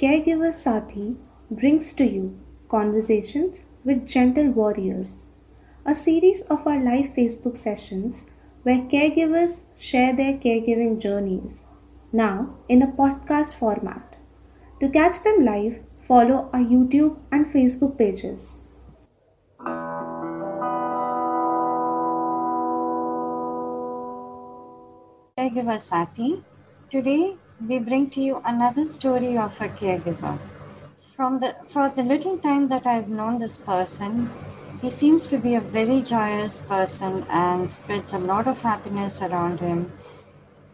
Caregiver Saathi brings to you Conversations with Gentle Warriors, a series of our live Facebook sessions where caregivers share their caregiving journeys, now in a podcast format. To catch them live, follow our YouTube and Facebook pages. Caregiver Saathi. Today we bring to you another story of a caregiver. From the for the little time that I've known this person, he seems to be a very joyous person and spreads a lot of happiness around him.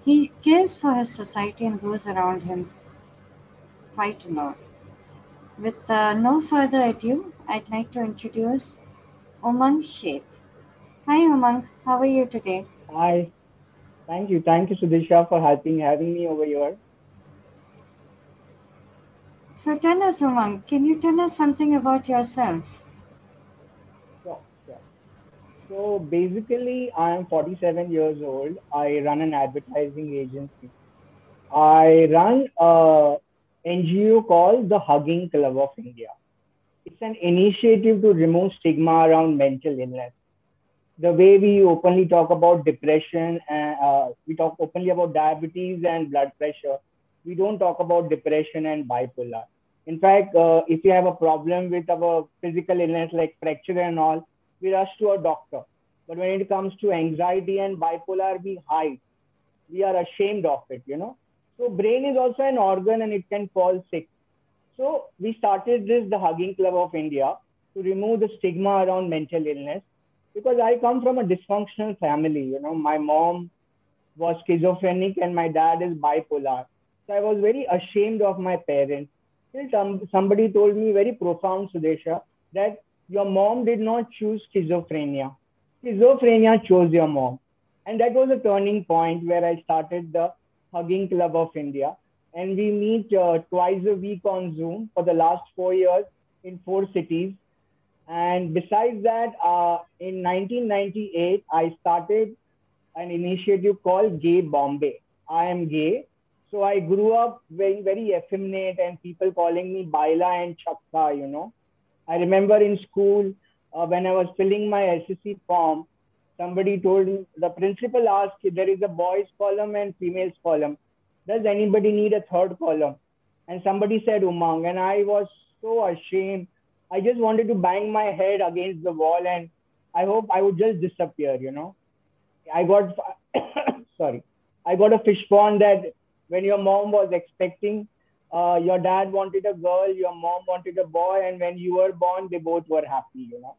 He cares for his society and those around him quite a lot. With uh, no further ado, I'd like to introduce Umang Seth. Hi Umang, how are you today? Hi. Thank you. Thank you, Sudisha, for helping having me over here. So tell us, Umang, can you tell us something about yourself? Sure, sure. So basically, I am 47 years old. I run an advertising agency. I run a NGO called the Hugging Club of India. It's an initiative to remove stigma around mental illness the way we openly talk about depression and uh, we talk openly about diabetes and blood pressure we don't talk about depression and bipolar. In fact uh, if you have a problem with our physical illness like fracture and all we rush to a doctor. But when it comes to anxiety and bipolar we hide. We are ashamed of it you know. So brain is also an organ and it can fall sick. So we started this the hugging club of india to remove the stigma around mental illness because I come from a dysfunctional family. You know, my mom was schizophrenic and my dad is bipolar. So I was very ashamed of my parents. Till somebody told me very profound, Sudesha, that your mom did not choose schizophrenia. Schizophrenia chose your mom. And that was a turning point where I started the Hugging Club of India. And we meet uh, twice a week on Zoom for the last four years in four cities and besides that, uh, in 1998, I started an initiative called Gay Bombay. I am gay. So I grew up being very effeminate and people calling me Baila and Chakka, you know. I remember in school uh, when I was filling my SSC form, somebody told me, the principal asked, there is a boys column and females column. Does anybody need a third column? And somebody said Umang. And I was so ashamed I just wanted to bang my head against the wall and I hope I would just disappear, you know. I got, sorry, I got a fish pond that when your mom was expecting, uh, your dad wanted a girl, your mom wanted a boy, and when you were born, they both were happy, you know.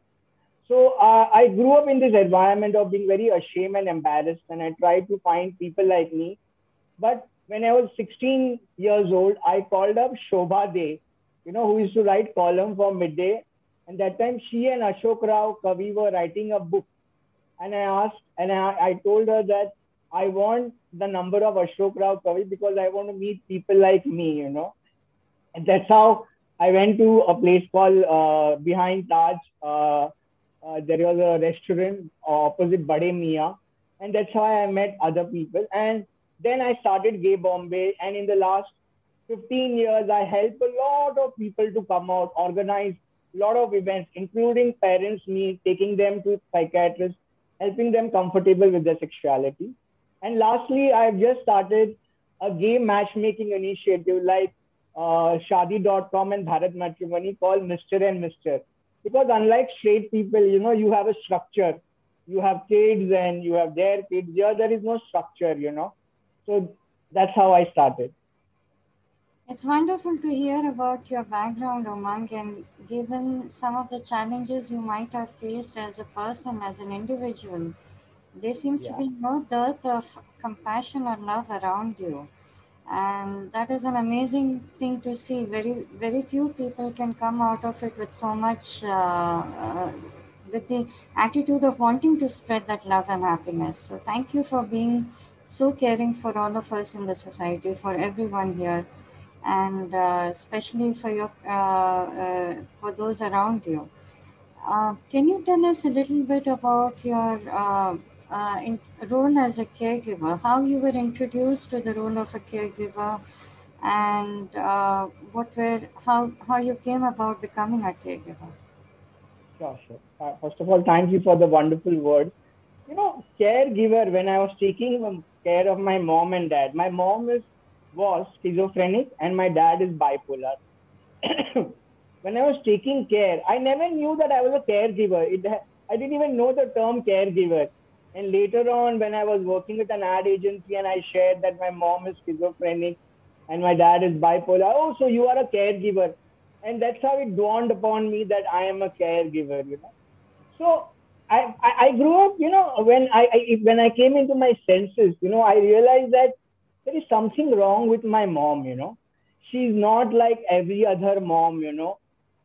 So uh, I grew up in this environment of being very ashamed and embarrassed, and I tried to find people like me. But when I was 16 years old, I called up Shobha De, you know, who used to write column for Midday. And that time she and Ashok Row Kavi were writing a book. And I asked, and I, I told her that I want the number of Ashok Row Kavi because I want to meet people like me, you know. And that's how I went to a place called uh, behind Taj. Uh, uh, there was a restaurant opposite Bade Mia. And that's how I met other people. And then I started Gay Bombay. And in the last 15 years, I help a lot of people to come out, organize a lot of events, including parents, me, taking them to psychiatrists, helping them comfortable with their sexuality. And lastly, I've just started a gay matchmaking initiative like uh, Shaadi.com and Bharat Matrimony called Mr. and Mr. Because unlike straight people, you know, you have a structure. You have kids and you have their kids. Here, there is no structure, you know. So that's how I started. It's wonderful to hear about your background, Umang, and given some of the challenges you might have faced as a person, as an individual, there seems yeah. to be no dearth of compassion or love around you. And that is an amazing thing to see. Very, very few people can come out of it with so much, uh, uh, with the attitude of wanting to spread that love and happiness. So, thank you for being so caring for all of us in the society, for everyone here and uh, especially for your uh, uh, for those around you. can you tell us a little bit about your in, role as a caregiver? How you were introduced to the role of a caregiver, and uh, what were how how you came about becoming a caregiver. Sure, sure. Uh, first of all, thank you for the wonderful word. You know, caregiver. When I was taking care of my mom and dad, my mom is was schizophrenic and my dad is bipolar. when I was taking care, I never knew that I was a caregiver. It, I didn't even know the term caregiver. And later on, when I was working with an ad agency and I shared that my mom is schizophrenic and my dad is bipolar, oh, so you are a caregiver. And that's how it dawned upon me that I am a caregiver, you know. So I, I, I grew up, you know, when I, I when I came into my senses, you know, I realized that there is something wrong with my mom, you know. She's not like every other mom, you know.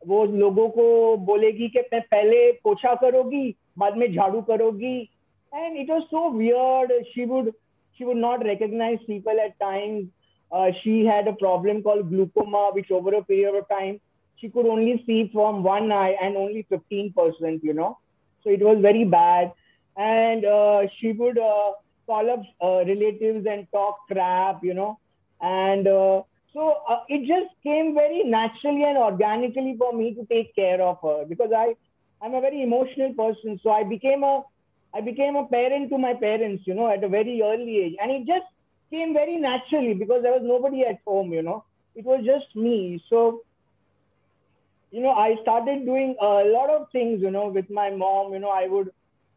वो लोगों को बोलेगी कि मैं पहले पोछा करोगी बाद में झाड़ू करोगी and it was so weird she would she would not recognize people at times uh, she had a problem called glaucoma which over a period of time she could only see from one eye and only 15% you know so it was very bad and uh, she would uh, call up uh, relatives and talk crap you know and uh, so uh, it just came very naturally and organically for me to take care of her because i i'm a very emotional person so i became a I became a parent to my parents, you know, at a very early age. And it just came very naturally because there was nobody at home, you know. It was just me. So, you know, I started doing a lot of things, you know, with my mom. You know, I would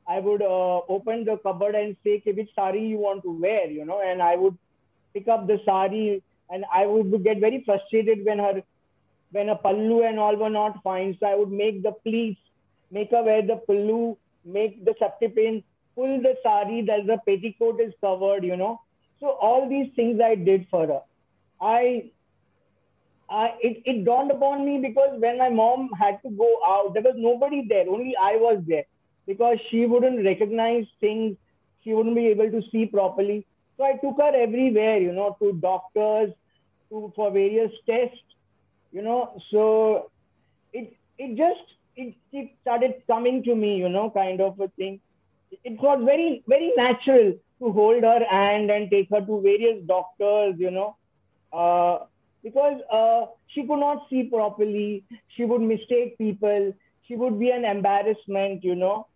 I would uh, open the cupboard and say, okay, which sari you want to wear, you know, and I would pick up the sari and I would get very frustrated when her when a pallu and all were not fine. So I would make the pleats, make her wear the pallu make the safety pin, pull the sari that the petticoat is covered, you know. So all these things I did for her. I, I it, it dawned upon me because when my mom had to go out, there was nobody there, only I was there because she wouldn't recognize things, she wouldn't be able to see properly. So I took her everywhere, you know, to doctors, to for various tests, you know. So it it just it, it started coming to me, you know, kind of a thing. It was very, very natural to hold her hand and take her to various doctors, you know, uh, because uh, she could not see properly. She would mistake people. She would be an embarrassment, you know.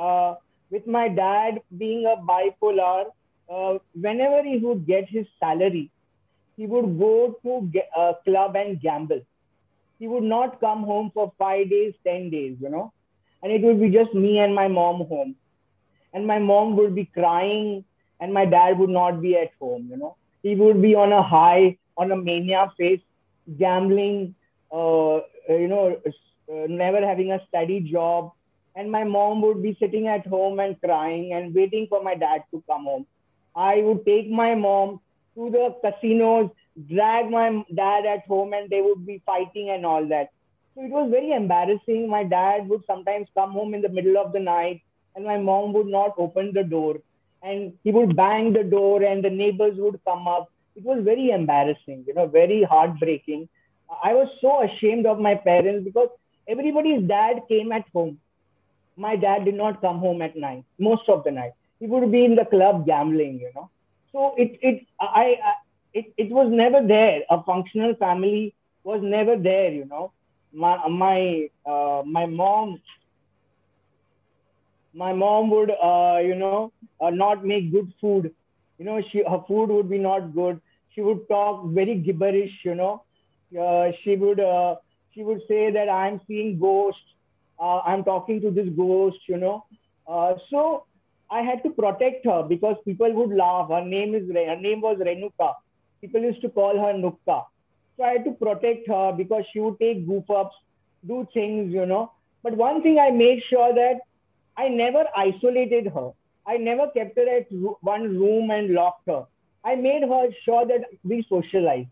Uh, with my dad being a bipolar, uh, whenever he would get his salary, he would go to a uh, club and gamble he would not come home for five days, 10 days, you know. And it would be just me and my mom home. And my mom would be crying, and my dad would not be at home, you know. He would be on a high, on a mania phase, gambling, uh, you know, uh, never having a steady job. And my mom would be sitting at home and crying and waiting for my dad to come home. I would take my mom to the casinos drag my dad at home and they would be fighting and all that. So it was very embarrassing. My dad would sometimes come home in the middle of the night and my mom would not open the door and he would bang the door and the neighbors would come up. It was very embarrassing, you know, very heartbreaking. I was so ashamed of my parents because everybody's dad came at home. My dad did not come home at night, most of the night. He would be in the club gambling, you know. So it, it, I, I it, it was never there. A functional family was never there, you know. My my uh, my mom my mom would uh, you know uh, not make good food. You know, she her food would be not good. She would talk very gibberish, you know. Uh, she would uh, she would say that I'm seeing ghosts. Uh, I'm talking to this ghost, you know. Uh, so I had to protect her because people would laugh. Her name is her name was Renuka people used to call her Nukka. So I had to protect her because she would take goof ups, do things, you know. But one thing I made sure that I never isolated her. I never kept her at one room and locked her. I made her sure that we socialize.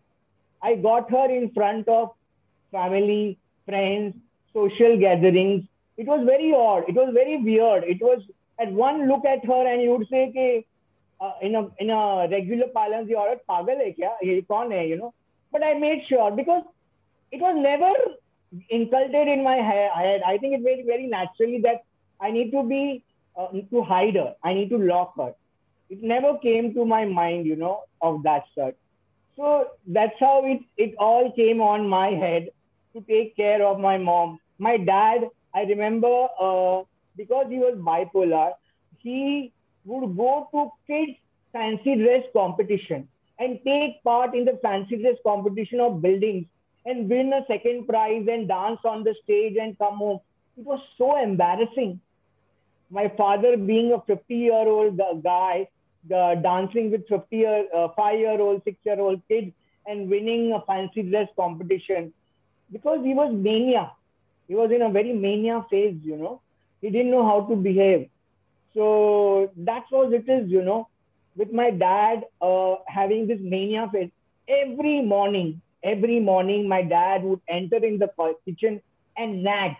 I got her in front of family, friends, social gatherings. It was very odd. It was very weird. It was at one look at her and you would say, okay, uh, in a in a regular parlance, you're a pagal you know. But I made sure because it was never inculcated in my head. I think it very very naturally that I need to be uh, to hide her. I need to lock her. It never came to my mind, you know, of that sort. So that's how it it all came on my head to take care of my mom. My dad, I remember, uh, because he was bipolar, he would go to kids fancy dress competition and take part in the fancy dress competition of buildings and win a second prize and dance on the stage and come home. It was so embarrassing. My father, being a 50 year old guy, uh, dancing with 50 year, uh, five year old, six year old kids and winning a fancy dress competition because he was mania. He was in a very mania phase, you know. He didn't know how to behave. So that's what it is, you know. With my dad uh, having this mania phase, every morning, every morning, my dad would enter in the kitchen and nag.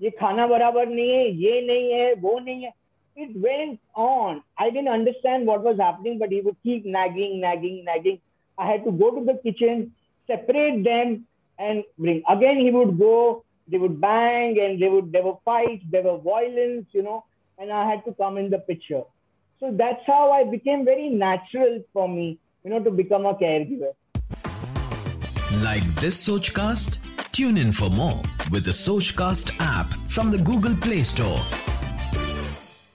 ये खाना बराबर नहीं है ये नहीं है वो नहीं है it went on. I didn't understand what was happening, but he would keep nagging, nagging, nagging. I had to go to the kitchen, separate them, and bring. Again, he would go. They would bang, and they would there were fights, there were violence, you know, and I had to come in the picture. So that's how I became very natural for me, you know, to become a caregiver. Like this Sochcast? Tune in for more with the Sochcast app from the Google Play Store.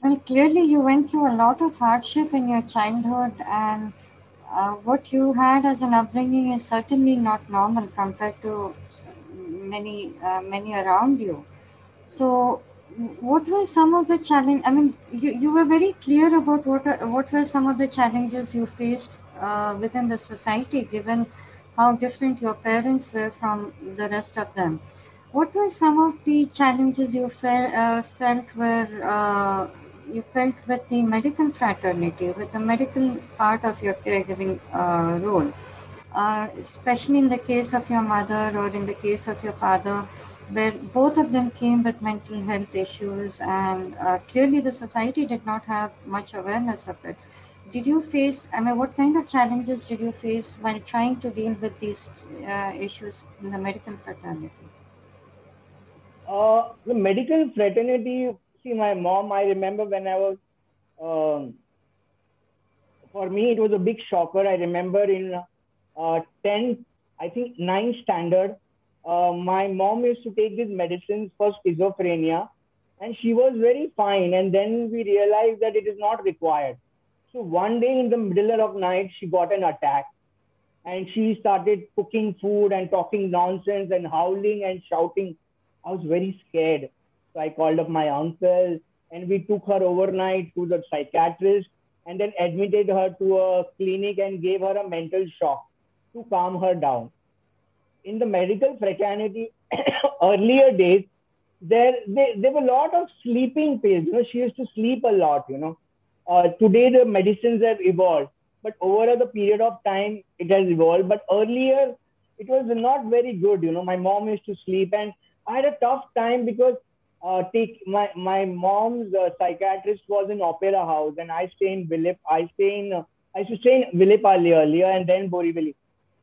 Well, clearly you went through a lot of hardship in your childhood, and uh, what you had as an upbringing is certainly not normal compared to many uh, many around you. So, what were some of the challenge? I mean, you, you were very clear about what what were some of the challenges you faced uh, within the society, given how different your parents were from the rest of them. What were some of the challenges you felt uh, felt were uh, you felt with the medical fraternity, with the medical part of your caregiving uh, role, uh, especially in the case of your mother or in the case of your father, where both of them came with mental health issues, and uh, clearly the society did not have much awareness of it. Did you face, I mean, what kind of challenges did you face when trying to deal with these uh, issues in the medical fraternity? Uh, the medical fraternity see my mom. I remember when I was, um, for me, it was a big shocker. I remember in uh, 10th, I think 9 standard, uh, my mom used to take these medicines for schizophrenia and she was very fine. And then we realized that it is not required. So one day in the middle of night, she got an attack and she started cooking food and talking nonsense and howling and shouting. I was very scared. So I called up my uncle and we took her overnight to the psychiatrist and then admitted her to a clinic and gave her a mental shock to calm her down. In the medical fraternity, earlier days, there, there, there were a lot of sleeping pills. You know, she used to sleep a lot, you know. Uh, today, the medicines have evolved, but over the period of time, it has evolved. But earlier, it was not very good. You know, my mom used to sleep, and I had a tough time because uh, take my my mom's uh, psychiatrist was in Opera House, and I stay in Villip. I stay in uh, I used to stay in Vile Parle earlier, and then Borivali.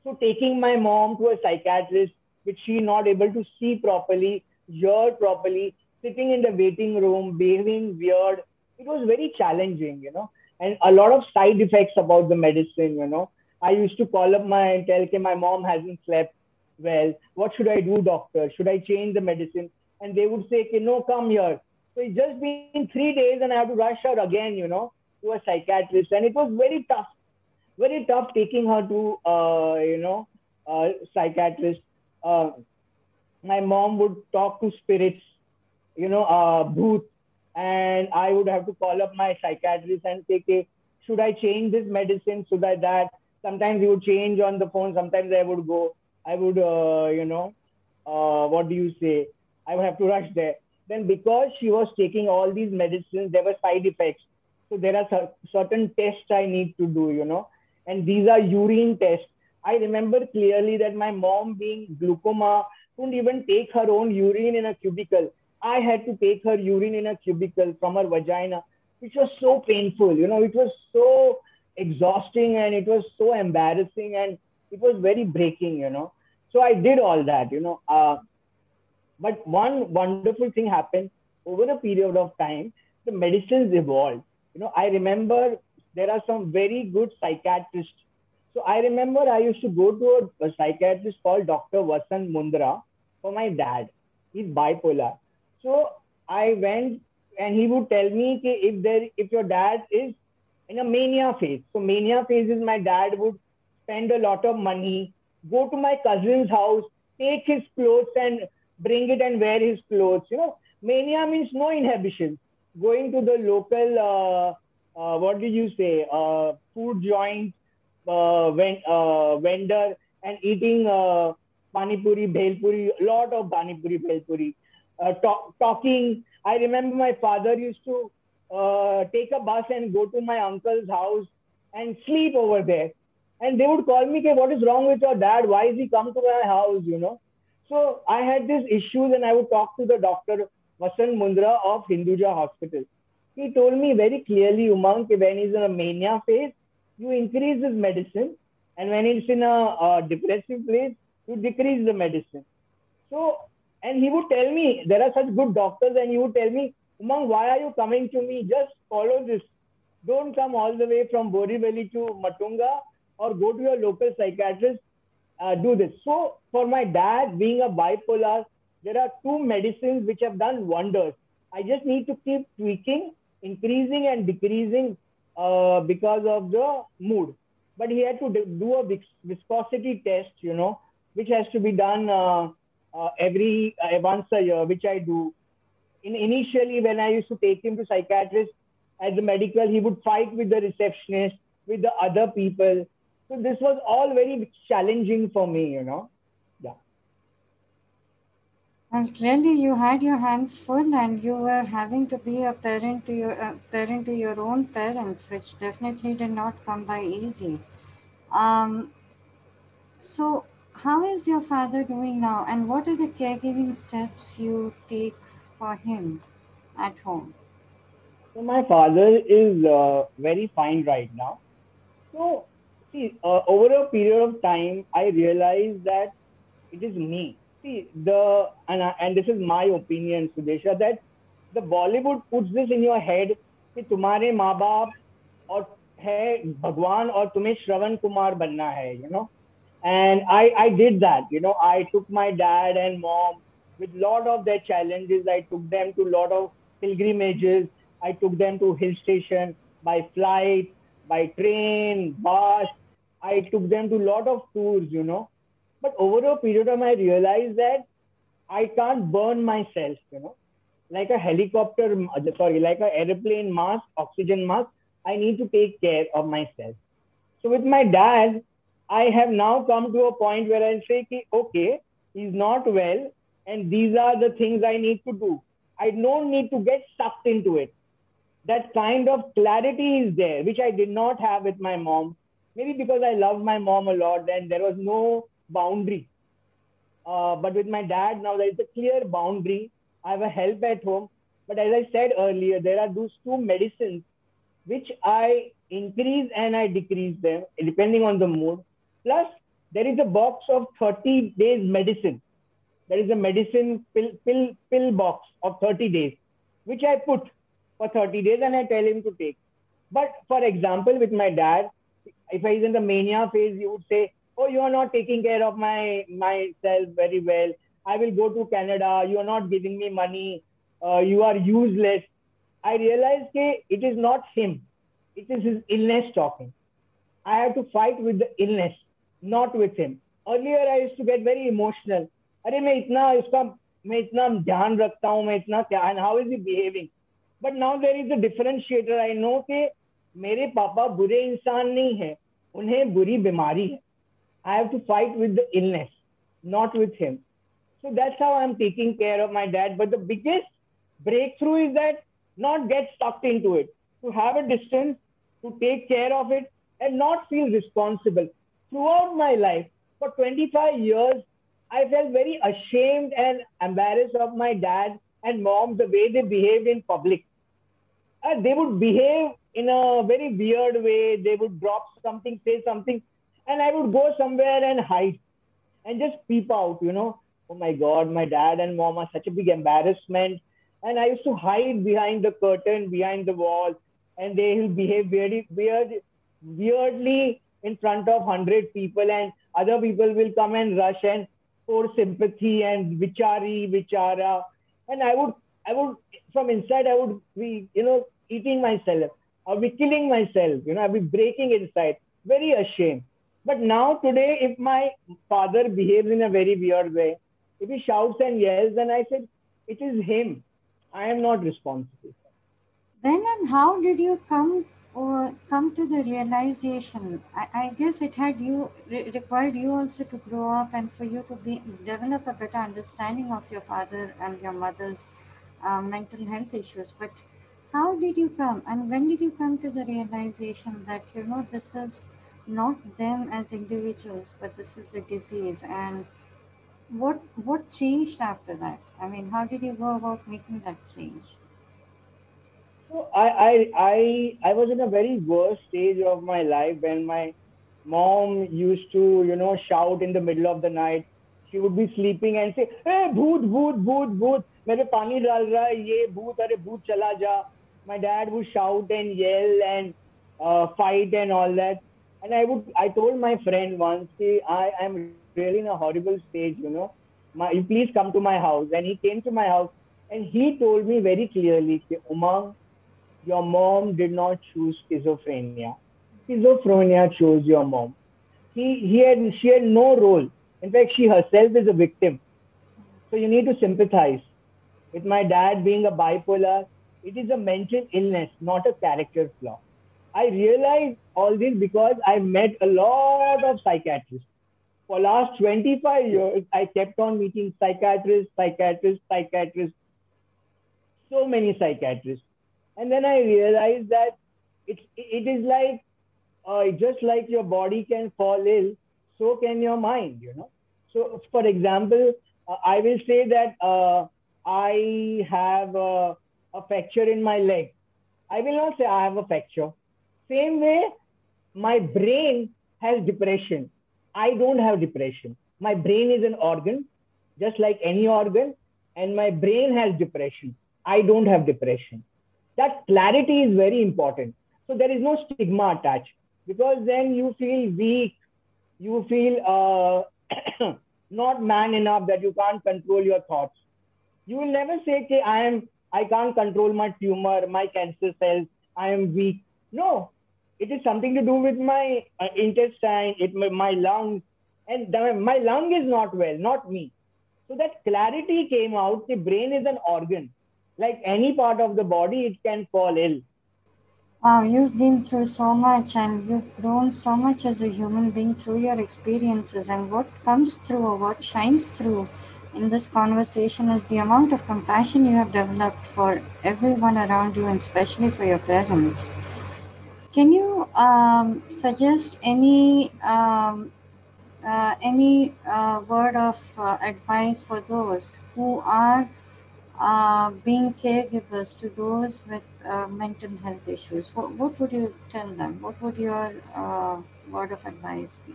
So taking my mom to a psychiatrist, which she not able to see properly, hear properly, sitting in the waiting room, behaving weird, it was very challenging, you know, and a lot of side effects about the medicine, you know. I used to call up my and tell, my mom hasn't slept well. What should I do, doctor? Should I change the medicine? And they would say, okay, no, come here. So it's just been three days and I have to rush her again, you know, to a psychiatrist. And it was very tough, very tough taking her to, uh, you know, uh, psychiatrist. Uh, my mom would talk to spirits, you know, uh, booth, and I would have to call up my psychiatrist and say, okay, should I change this medicine? Should I that? Sometimes he would change on the phone. Sometimes I would go. I would, uh, you know, uh, what do you say? I would have to rush there. Then because she was taking all these medicines, there were side effects. So there are certain tests I need to do, you know, and these are urine tests. I remember clearly that my mom being glaucoma couldn't even take her own urine in a cubicle. I had to take her urine in a cubicle from her vagina, which was so painful. You know, it was so exhausting and it was so embarrassing and it was very breaking, you know. So I did all that, you know. Uh, but one wonderful thing happened over a period of time, the medicines evolved. You know, I remember there are some very good psychiatrists, So I remember I used to go to a, a psychiatrist called Dr. Vasant Mundra for my dad. He's bipolar. So I went and he would tell me if there if your dad is in a mania phase. So mania phase is my dad would spend a lot of money, go to my cousin's house, take his clothes and bring it and wear his clothes. You know, mania means no inhibition. Going to the local, uh, uh, what did you say, uh, food joint, uh, ven- vendor and eating pani puri, bhel puri, lot of pani puri, bhel puri, talk, talking. I remember my father used to take a bus and go to my uncle's house and sleep over there. And they would call me, okay, what is wrong with your dad? Why is he come to my house? You know. So I had these issues and I would talk to the doctor, Vasant Mundra of Hinduja Hospital. He told me very clearly, Umang, when he's in a mania phase, you increase his medicine. And when he's in a, a depressive place, you decrease the medicine. So, and he would tell me, there are such good doctors, and he would tell me, Umang, why are you coming to me? Just follow this. Don't come all the way from Borivali to Matunga or go to your local psychiatrist. Uh, do this. So, for my dad being a bipolar, there are two medicines which have done wonders. I just need to keep tweaking, increasing and decreasing uh, because of the mood. But he had to do a viscosity test, you know, which has to be done uh, uh, every uh, once a year, which I do in initially when I used to take him to psychiatrist as a medical, he would fight with the receptionist, with the other people. So this was all very challenging for me, you know. Yeah. And clearly, you had your hands full, and you were having to be a parent to your uh, parent to your own parents, which definitely did not come by easy. Um, so, how is your father doing now, and what are the caregiving steps you take for him at home? So my father is uh, very fine right now. So see, uh, over a period of time, I realized that it is me. See the and I, and this is my opinion, Sudesha, that the Bollywood puts this in your head कि तुम्हारे माँ बाप और है भगवान और तुम्हें श्रवण कुमार बनना है you know and I I did that you know I took my dad and mom with lot of their challenges. I took them to lot of pilgrimages. I took them to hill station by flight, by train, bus. I took them to a lot of tours, you know. But over a period of time, I realized that I can't burn myself, you know. Like a helicopter, uh, sorry, like an airplane mask, oxygen mask, I need to take care of myself. So with my dad, I have now come to a point where I say, okay, he's not well and these are the things I need to do. I don't need to get sucked into it. That kind of clarity is there, which I did not have with my mom. Maybe because I loved my mom a lot and there was no boundary. Uh, but with my dad, now there is a clear boundary. I have a help at home. But as I said earlier, there are those two medicines which I increase and I decrease them depending on the mood. Plus, there is a box of 30 days medicine there is a medicine pill, pill, pill box of 30 days, which I put for 30 days and I tell him to take. But for example, with my dad, if he's in the mania phase, he would say, Oh, you are not taking care of my myself very well. I will go to Canada. You are not giving me money. Uh, you are useless. I realized that it is not him. It is his illness talking. I have to fight with the illness, not with him. Earlier, I used to get very emotional. अरे मैं इतना इसका मैं इतना ध्यान रखता हूँ मैं इतना क्या and how is he behaving but now there is a differentiator I know कि मेरे पापा बुरे इंसान नहीं है उन्हें बुरी बीमारी है I have to fight with the illness not with him. So that's how I'm taking care of my dad. But the biggest breakthrough is that not get stuck into it, to have a distance, to take care of it, and not feel responsible. Throughout my life, for 25 years, I felt very ashamed and embarrassed of my dad and mom the way they behaved in public. Uh, they would behave in a very weird way. They would drop something, say something, and I would go somewhere and hide and just peep out, you know. Oh my God, my dad and mom are such a big embarrassment. And I used to hide behind the curtain, behind the wall, and they will behave very weird, weirdly in front of 100 people and other people will come and rush and pour sympathy and vichari, vichara. And I would, I would, from inside, I would be, you know, eating myself. I'll be killing myself, you know, I'll be breaking inside. Very ashamed. But now today, if my father behaves in a very weird way, if he shouts and yells, then I said, it is him. I am not responsible. When and how did you come or come to the realization? I, I guess it had you re- required you also to grow up and for you to be develop a better understanding of your father and your mother's uh, mental health issues. But how did you come and when did you come to the realization that you know this is not them as individuals, but this is the disease and what what changed after that? I mean, how did you go about making that change? So I, I, I, I was in a very worst stage of my life when my mom used to, you know, shout in the middle of the night. She would be sleeping and say, "Hey, bhoot, bhoot, bhoot, bhoot! मेरे पानी डाल रहा है ये भूत अरे भूत चला जा." My dad would shout and yell and uh, fight and all that. And I would, I told my friend once, see, I am really in a horrible stage, you know. My, you please come to my house. And he came to my house and he told me very clearly, Umang, your mom did not choose schizophrenia. Schizophrenia chose your mom. He, he had, she had no role. In fact, she herself is a victim. So you need to sympathize. With my dad being a bipolar, it is a mental illness, not a character flaw. I realized all this because I met a lot of psychiatrists. For last 25 years, I kept on meeting psychiatrists, psychiatrists, psychiatrists, so many psychiatrists. And then I realized that it, it is like, uh, just like your body can fall ill, so can your mind, you know. So, for example, uh, I will say that uh, I have a, a fracture in my leg. I will not say I have a fracture. Same way, my brain has depression. I don't have depression. My brain is an organ, just like any organ, and my brain has depression. I don't have depression. That clarity is very important. So there is no stigma attached because then you feel weak, you feel uh, not man enough that you can't control your thoughts. You will never say, "Okay, I am, I can't control my tumor, my cancer cells, I am weak." No, it is something to do with my uh, intestine, it my, my lungs, and the, my lung is not well, not me. So that clarity came out. The brain is an organ, like any part of the body, it can fall ill. Wow, you've been through so much and you've grown so much as a human being through your experiences. And what comes through or what shines through in this conversation is the amount of compassion you have developed for everyone around you and especially for your parents. Can you um, suggest any um, uh, any uh, word of uh, advice for those who are uh, being caregivers to those with uh, mental health issues? What, what would you tell them? What would your uh, word of advice be?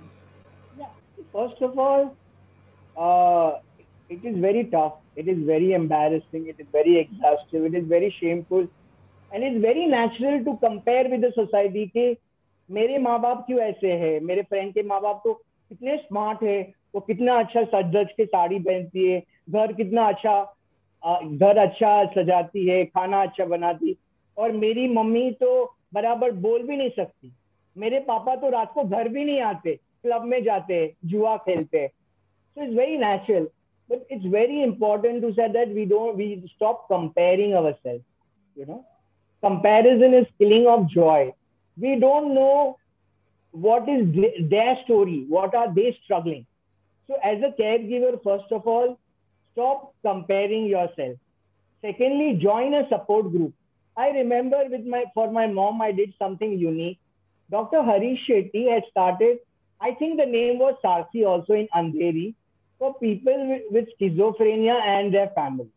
Yeah. First of all, uh, it is very tough. It is very embarrassing. It is very exhaustive. It is very shameful. And it's very natural to compare with the society कि मेरे माँ बाप क्यों ऐसे है मेरे friend के माँ बाप तो कितने स्मार्ट है वो कितना अच्छा सज धज के साड़ी पहनती है घर कितना अच्छा अ, घर अच्छा सजाती है खाना अच्छा बनाती और मेरी मम्मी तो बराबर बोल भी नहीं सकती मेरे पापा तो रात को घर भी नहीं आते क्लब में जाते हैं जुआ खेलते हैं so it's very natural but it's very important to say that we don't we stop comparing ourselves you know. Comparison is killing of joy. We don't know what is their story what are they struggling. So as a caregiver first of all stop comparing yourself. Secondly join a support group. I remember with my for my mom i did something unique. Dr harish shetty had started i think the name was sarsi also in andheri for people with, schizophrenia and their family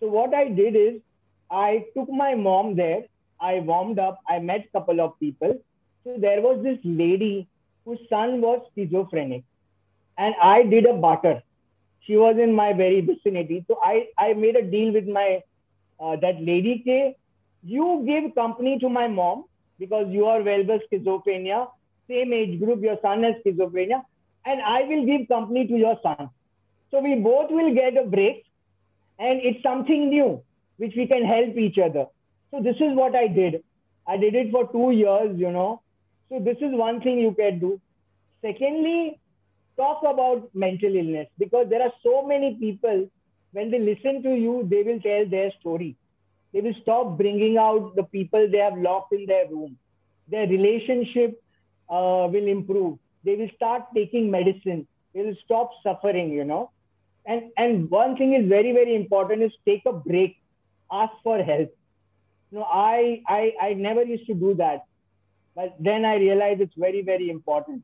so what i did is I took my mom there. I warmed up. I met a couple of people. So there was this lady whose son was schizophrenic, and I did a barter. She was in my very vicinity, so I I made a deal with my uh, that lady. Ke, you give company to my mom because you are well with schizophrenia. same age group, your son has schizophrenia, and I will give company to your son. So we both will get a break, and it's something new which we can help each other. So this is what I did. I did it for two years, you know. So this is one thing you can do. Secondly, talk about mental illness because there are so many people when they listen to you, they will tell their story. They will stop bringing out the people they have locked in their room. Their relationship uh, will improve. They will start taking medicine. They will stop suffering, you know. And, and one thing is very, very important is take a break, ask for help. You know, I, I, I never used to do that. But then I realized it's very, very important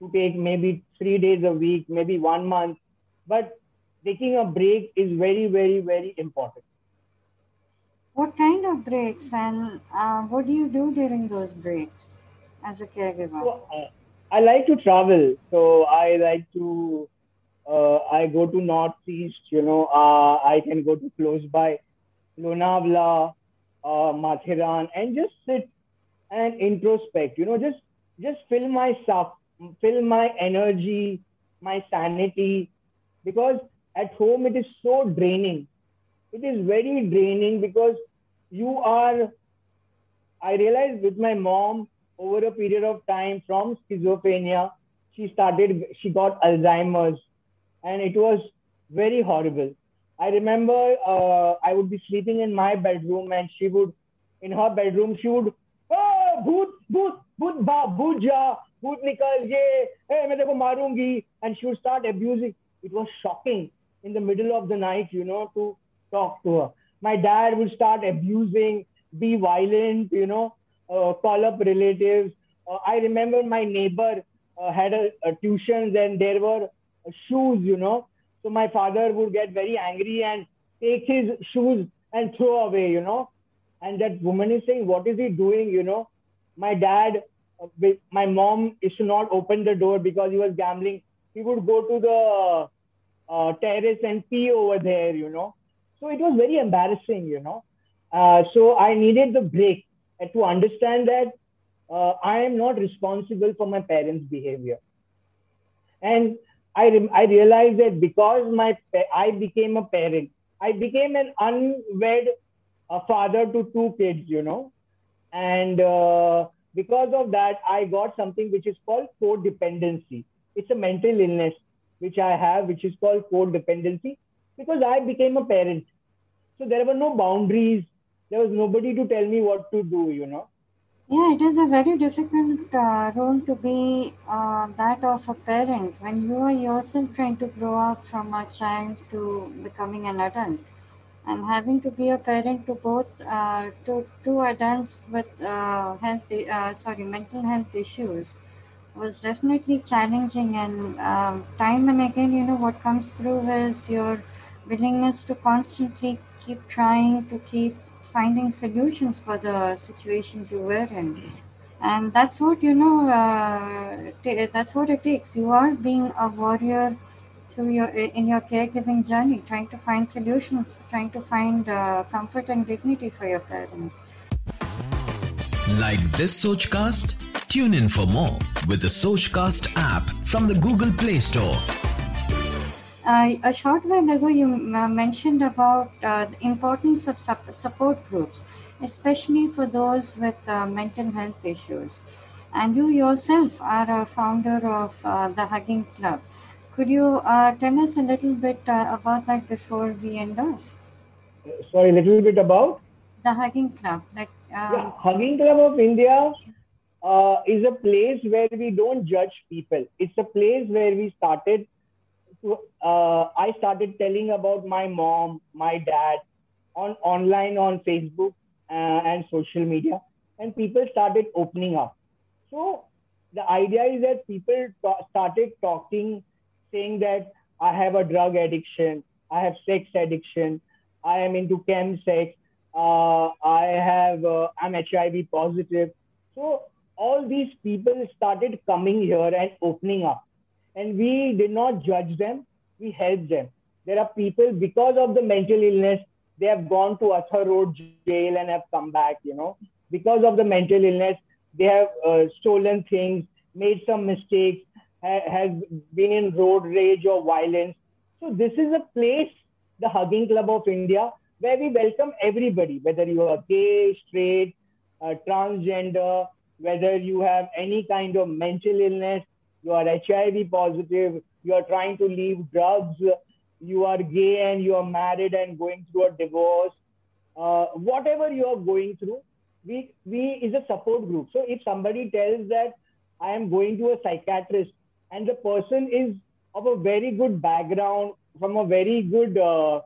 to take maybe three days a week, maybe one month. But taking a break is very, very, very important. What kind of breaks and uh, what do you do during those breaks as a caregiver? So, uh, I like to travel. So I like to, uh, I go to Northeast, you know, uh, I can go to close by Lonavala, uh, Matheran, and just sit and introspect, you know, just, just fill my stuff, fill my energy, my sanity, because at home it is so draining it is very draining because you are i realized with my mom over a period of time from schizophrenia she started she got alzheimer's and it was very horrible i remember uh, i would be sleeping in my bedroom and she would in her bedroom she would oh bhoot bhoot bhoot ba bhoot ja bhoot nikal ye hey main marungi and she would start abusing it was shocking in the middle of the night, you know, to talk to her. My dad would start abusing, be violent, you know, uh, call up relatives. Uh, I remember my neighbor uh, had a, a tuition and there were shoes, you know. So my father would get very angry and take his shoes and throw away, you know. And that woman is saying, what is he doing, you know? My dad, uh, my mom used to not open the door because he was gambling. He would go to the uh, terrace and pee over there, you know. So it was very embarrassing, you know. Uh, so I needed the break to understand that uh, I am not responsible for my parents' behavior. And I, re- I realized that because my I became a parent, I became an unwed uh, father to two kids, you know. And uh, because of that, I got something which is called codependency. It's a mental illness which I have, which is called codependency, because I became a parent. So there were no boundaries. There was nobody to tell me what to do, you know. Yeah, it is a very difficult uh, role to be uh, that of a parent when you are yourself trying to grow up from a child to becoming an adult and having to be a parent to both uh, to two adults with uh, health uh, sorry mental health issues was definitely challenging and um, time and again you know what comes through is your willingness to constantly keep trying to keep finding solutions for the situations you were in. And that's what you know uh, t- that's what it takes. You are being a warrior through your in your caregiving journey trying to find solutions trying to find uh, comfort and dignity for your parents. Like this sochcast? Tune in for more with the Sochcast app from the Google Play Store. Uh, a short while ago, you uh, mentioned about uh, the importance of support groups, especially for those with uh, mental health issues. And you yourself are a founder of uh, the Hugging Club. Could you uh, tell us a little bit about that before we end off? Sorry, a little bit about? The Hugging Club. Like, um, yeah, Hugging Club of India uh, is a place where we don't judge people. It's a place where we started. Uh, I started telling about my mom, my dad, on online on Facebook uh, and social media, and people started opening up. So the idea is that people t- started talking, saying that I have a drug addiction, I have sex addiction, I am into chem sex, uh, I have uh, I'm HIV positive. So all these people started coming here and opening up. And we did not judge them, we helped them. There are people, because of the mental illness, they have gone to Arthur Road jail and have come back, you know. Because of the mental illness, they have uh, stolen things, made some mistakes, ha- has been in road rage or violence. So this is a place, the Hugging Club of India, where we welcome everybody, whether you are gay, straight, uh, transgender, whether you have any kind of mental illness, you are HIV positive, you are trying to leave drugs, you are gay and you are married and going through a divorce, uh, whatever you are going through, we we is a support group. So if somebody tells that I am going to a psychiatrist and the person is of a very good background from a very good uh,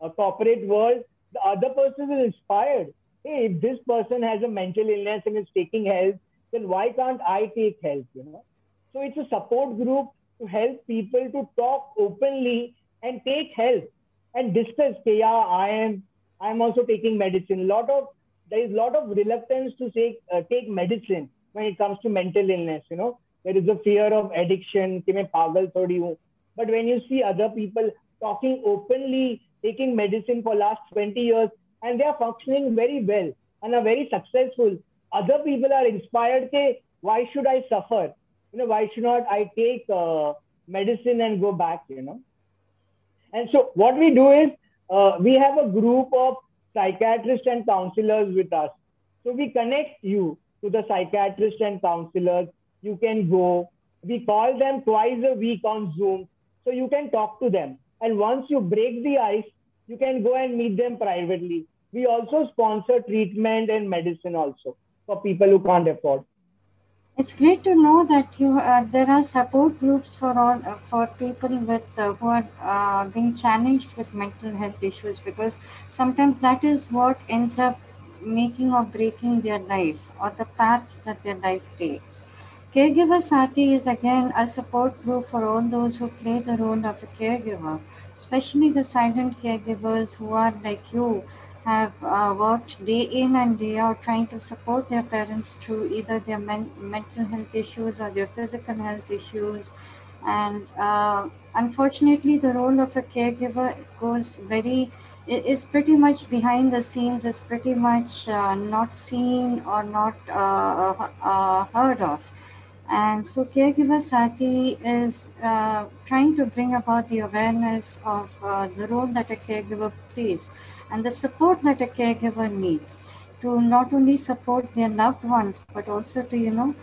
a corporate world, the other person is inspired. Hey, if this person has a mental illness and is taking help, then why can't I take help? You know. So it's a support group to help people to talk openly and take help and discuss, okay, yeah, I am, I'm also taking medicine. A lot of, there is a lot of reluctance to take, uh, take medicine when it comes to mental illness, you know. There is a fear of addiction, but when you see other people talking openly, taking medicine for last 20 years, and they are functioning very well and are very successful, other people are inspired, okay, why should I suffer? You know, why should not I take uh, medicine and go back? You know. And so what we do is uh, we have a group of psychiatrists and counselors with us. So we connect you to the psychiatrists and counselors. You can go. We call them twice a week on Zoom. So you can talk to them. And once you break the ice, you can go and meet them privately. We also sponsor treatment and medicine also for people who can't afford. It's great to know that you uh, there are support groups for all uh, for people with uh, who are uh, being challenged with mental health issues because sometimes that is what ends up making or breaking their life or the path that their life takes. Caregiver Saathi is again a support group for all those who play the role of a caregiver, especially the silent caregivers who are like you have uh, worked day in and day out trying to support their parents through either their men- mental health issues or their physical health issues. And uh, unfortunately, the role of a caregiver goes very is pretty much behind the scenes. Is pretty much uh, not seen or not uh, uh, heard of. And so, Caregiver Saathi is uh, trying to bring about the awareness of uh, the role that a caregiver plays and the support that a caregiver needs to not only support their loved ones but also to you know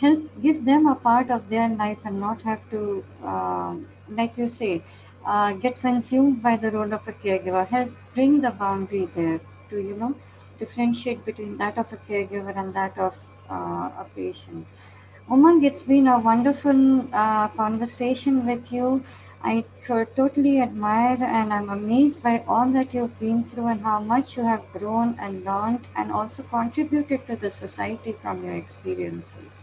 help give them a part of their life and not have to uh, like you say uh, get consumed by the role of a caregiver. Help bring the boundary there to you know differentiate between that of a caregiver and that of uh, a patient umang it's been a wonderful uh, conversation with you I totally admire and I'm amazed by all that you've been through and how much you have grown and learned and also contributed to the society from your experiences.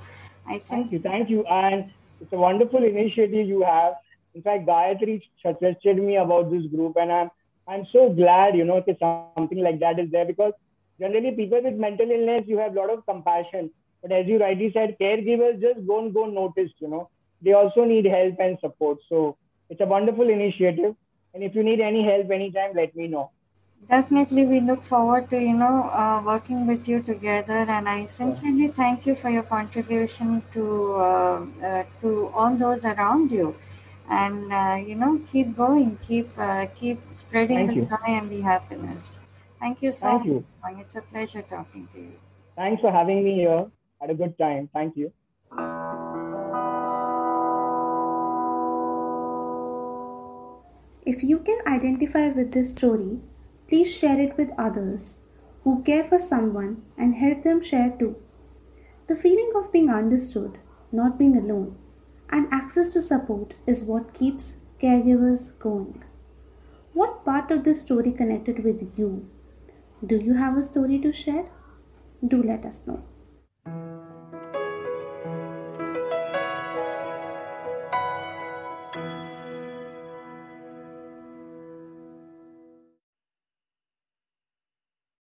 I thank you, thank you, and it's a wonderful initiative you have. In fact, Gayatri suggested me about this group, and I'm I'm so glad you know that something like that is there because generally people with mental illness you have a lot of compassion, but as you rightly said, caregivers just don't go noticed. You know, they also need help and support. So it's a wonderful initiative. And if you need any help anytime, let me know. Definitely, we look forward to you know uh, working with you together, and I sincerely thank you for your contribution to uh, uh, to all those around you, and uh, you know keep going, keep uh, keep spreading thank the joy and the happiness. Thank you so thank much. You. It's a pleasure talking to you. Thanks for having me here. Had a good time. Thank you. If you can identify with this story, please share it with others who care for someone and help them share too. The feeling of being understood, not being alone, and access to support is what keeps caregivers going. What part of this story connected with you? Do you have a story to share? Do let us know.